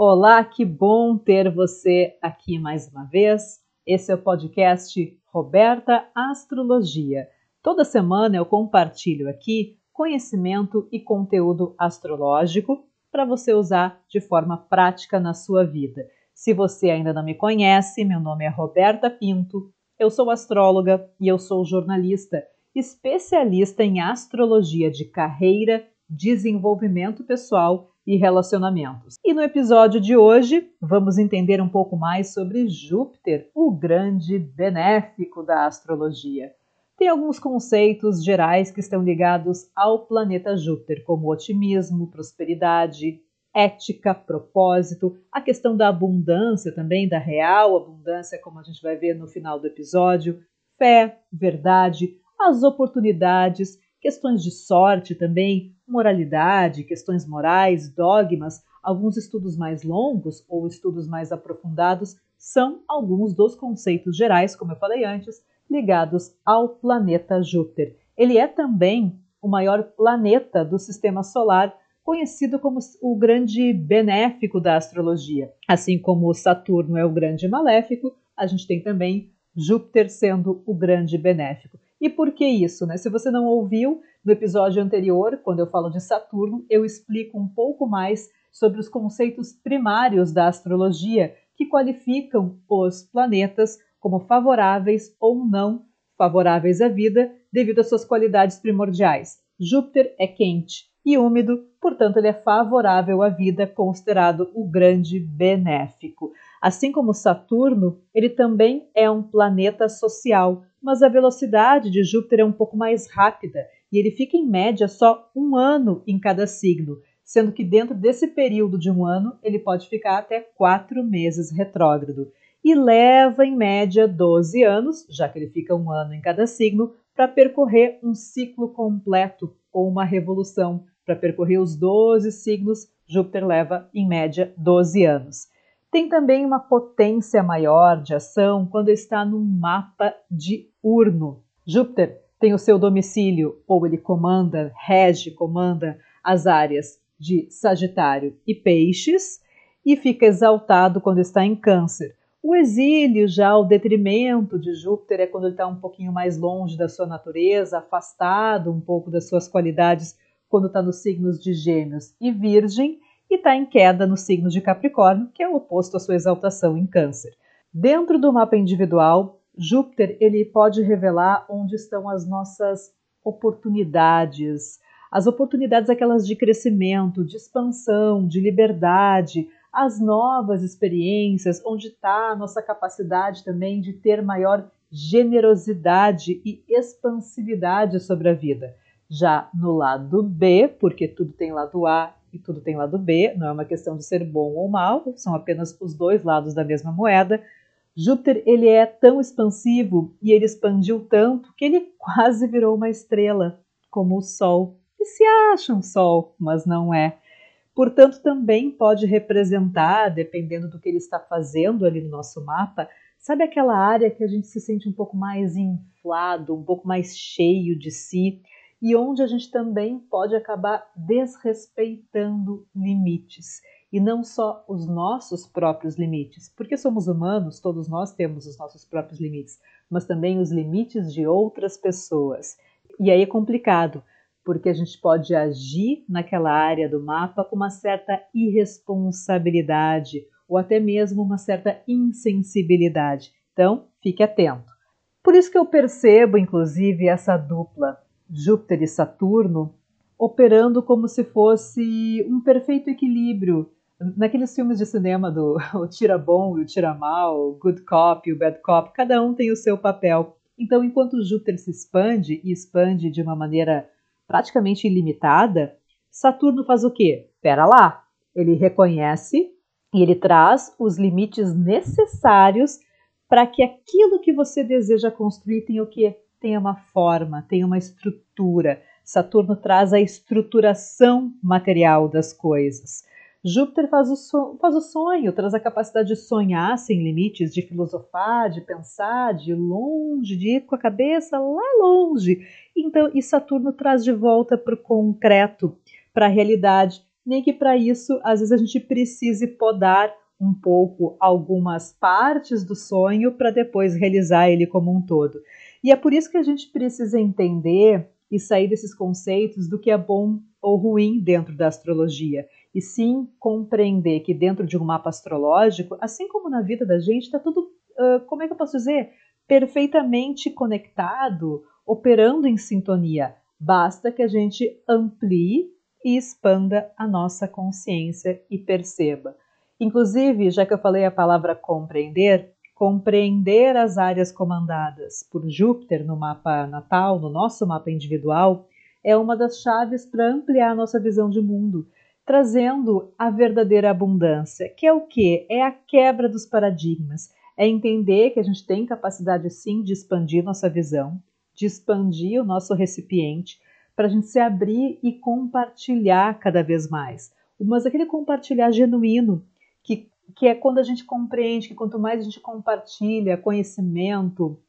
Olá, que bom ter você aqui mais uma vez. Esse é o podcast Roberta Astrologia. Toda semana eu compartilho aqui conhecimento e conteúdo astrológico para você usar de forma prática na sua vida. Se você ainda não me conhece, meu nome é Roberta Pinto, eu sou astróloga e eu sou jornalista, especialista em astrologia de carreira, desenvolvimento pessoal e relacionamentos. E no episódio de hoje, vamos entender um pouco mais sobre Júpiter, o grande benéfico da astrologia. Tem alguns conceitos gerais que estão ligados ao planeta Júpiter, como otimismo, prosperidade, ética, propósito, a questão da abundância também, da real abundância, como a gente vai ver no final do episódio, fé, verdade, as oportunidades, questões de sorte também, moralidade, questões morais, dogmas, alguns estudos mais longos ou estudos mais aprofundados são alguns dos conceitos gerais, como eu falei antes, ligados ao planeta Júpiter. Ele é também o maior planeta do sistema solar, conhecido como o grande benéfico da astrologia. Assim como Saturno é o grande maléfico, a gente tem também Júpiter sendo o grande benéfico. E por que isso? Né? Se você não ouviu no episódio anterior, quando eu falo de Saturno, eu explico um pouco mais sobre os conceitos primários da astrologia que qualificam os planetas como favoráveis ou não favoráveis à vida devido às suas qualidades primordiais. Júpiter é quente e úmido, portanto, ele é favorável à vida, considerado o grande benéfico. Assim como Saturno, ele também é um planeta social, mas a velocidade de Júpiter é um pouco mais rápida e ele fica em média só um ano em cada signo, sendo que dentro desse período de um ano ele pode ficar até quatro meses retrógrado e leva em média 12 anos, já que ele fica um ano em cada signo, para percorrer um ciclo completo ou uma revolução. Para percorrer os 12 signos, Júpiter leva em média 12 anos. Tem também uma potência maior de ação quando está num mapa diurno. Júpiter tem o seu domicílio, ou ele comanda, rege, comanda as áreas de Sagitário e Peixes, e fica exaltado quando está em Câncer. O exílio, já o detrimento de Júpiter, é quando ele está um pouquinho mais longe da sua natureza, afastado um pouco das suas qualidades, quando está nos signos de Gêmeos e Virgem, e está em queda no signo de Capricórnio, que é o oposto à sua exaltação em Câncer. Dentro do mapa individual, Júpiter ele pode revelar onde estão as nossas oportunidades, as oportunidades aquelas de crescimento, de expansão, de liberdade, as novas experiências, onde está a nossa capacidade também de ter maior generosidade e expansividade sobre a vida. Já no lado B, porque tudo tem lado A e tudo tem lado B, não é uma questão de ser bom ou mal, são apenas os dois lados da mesma moeda. Júpiter ele é tão expansivo e ele expandiu tanto que ele quase virou uma estrela, como o Sol, que se acha um Sol, mas não é. Portanto, também pode representar, dependendo do que ele está fazendo ali no nosso mapa, sabe aquela área que a gente se sente um pouco mais inflado, um pouco mais cheio de si, e onde a gente também pode acabar desrespeitando limites. E não só os nossos próprios limites, porque somos humanos, todos nós temos os nossos próprios limites, mas também os limites de outras pessoas. E aí é complicado, porque a gente pode agir naquela área do mapa com uma certa irresponsabilidade ou até mesmo uma certa insensibilidade. Então, fique atento. Por isso que eu percebo, inclusive, essa dupla Júpiter e Saturno operando como se fosse um perfeito equilíbrio. Naqueles filmes de cinema do o tira bom e o tira mal, o good cop e o bad cop, cada um tem o seu papel. Então, enquanto Júpiter se expande e expande de uma maneira praticamente ilimitada, Saturno faz o quê? Pera lá, ele reconhece e ele traz os limites necessários para que aquilo que você deseja construir tenha o quê? Tenha uma forma, tenha uma estrutura. Saturno traz a estruturação material das coisas. Júpiter faz o, so faz o sonho, traz a capacidade de sonhar sem limites, de filosofar, de pensar, de ir longe, de ir com a cabeça lá longe. Então, e Saturno traz de volta para o concreto, para a realidade. nem que para isso às vezes a gente precise podar um pouco algumas partes do sonho para depois realizar ele como um todo. E é por isso que a gente precisa entender e sair desses conceitos do que é bom ou ruim dentro da astrologia, e sim compreender que dentro de um mapa astrológico, assim como na vida da gente, está tudo, uh, como é que eu posso dizer, perfeitamente conectado, operando em sintonia. Basta que a gente amplie e expanda a nossa consciência e perceba. Inclusive, já que eu falei a palavra compreender, compreender as áreas comandadas por Júpiter no mapa natal, no nosso mapa individual, é uma das chaves para ampliar a nossa visão de mundo, trazendo a verdadeira abundância, que é o que? É a quebra dos paradigmas, é entender que a gente tem capacidade sim de expandir nossa visão, de expandir o nosso recipiente, para a gente se abrir e compartilhar cada vez mais. Mas aquele compartilhar genuíno, que, que é quando a gente compreende que quanto mais a gente compartilha conhecimento,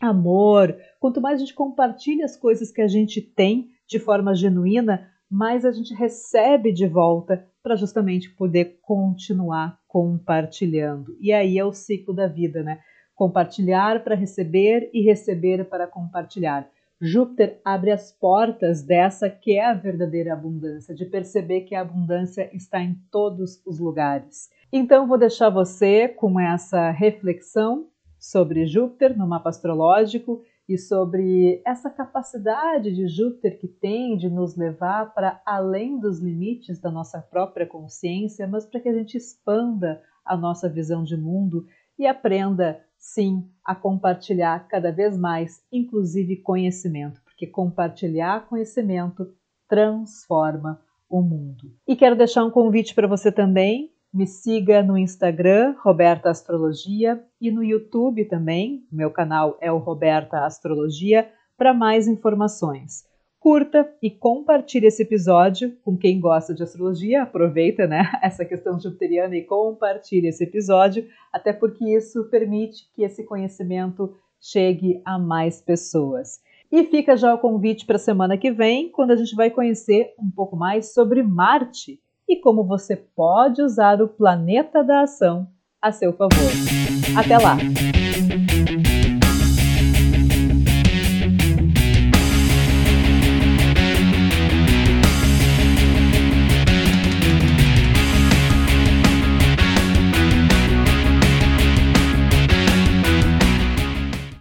amor, quanto mais a gente compartilha as coisas que a gente tem de forma genuína, mais a gente recebe de volta para justamente poder continuar compartilhando. E aí é o ciclo da vida, né? Compartilhar para receber e receber para compartilhar. Júpiter abre as portas dessa que é a verdadeira abundância, de perceber que a abundância está em todos os lugares. Então, vou deixar você com essa reflexão sobre Júpiter no mapa astrológico e sobre essa capacidade de Júpiter que tem de nos levar para além dos limites da nossa própria consciência, mas para que a gente expanda a nossa visão de mundo e aprenda sim, a compartilhar cada vez mais, inclusive conhecimento, porque compartilhar conhecimento transforma o mundo. E quero deixar um convite para você também. Me siga no Instagram, Roberta Astrologia, e no YouTube também. Meu canal é o Roberta Astrologia para mais informações curta e compartilhe esse episódio com quem gosta de astrologia. Aproveita, né, essa questão jupiteriana e compartilhe esse episódio, até porque isso permite que esse conhecimento chegue a mais pessoas. E fica já o convite para a semana que vem, quando a gente vai conhecer um pouco mais sobre Marte e como você pode usar o planeta da ação a seu favor. Até lá!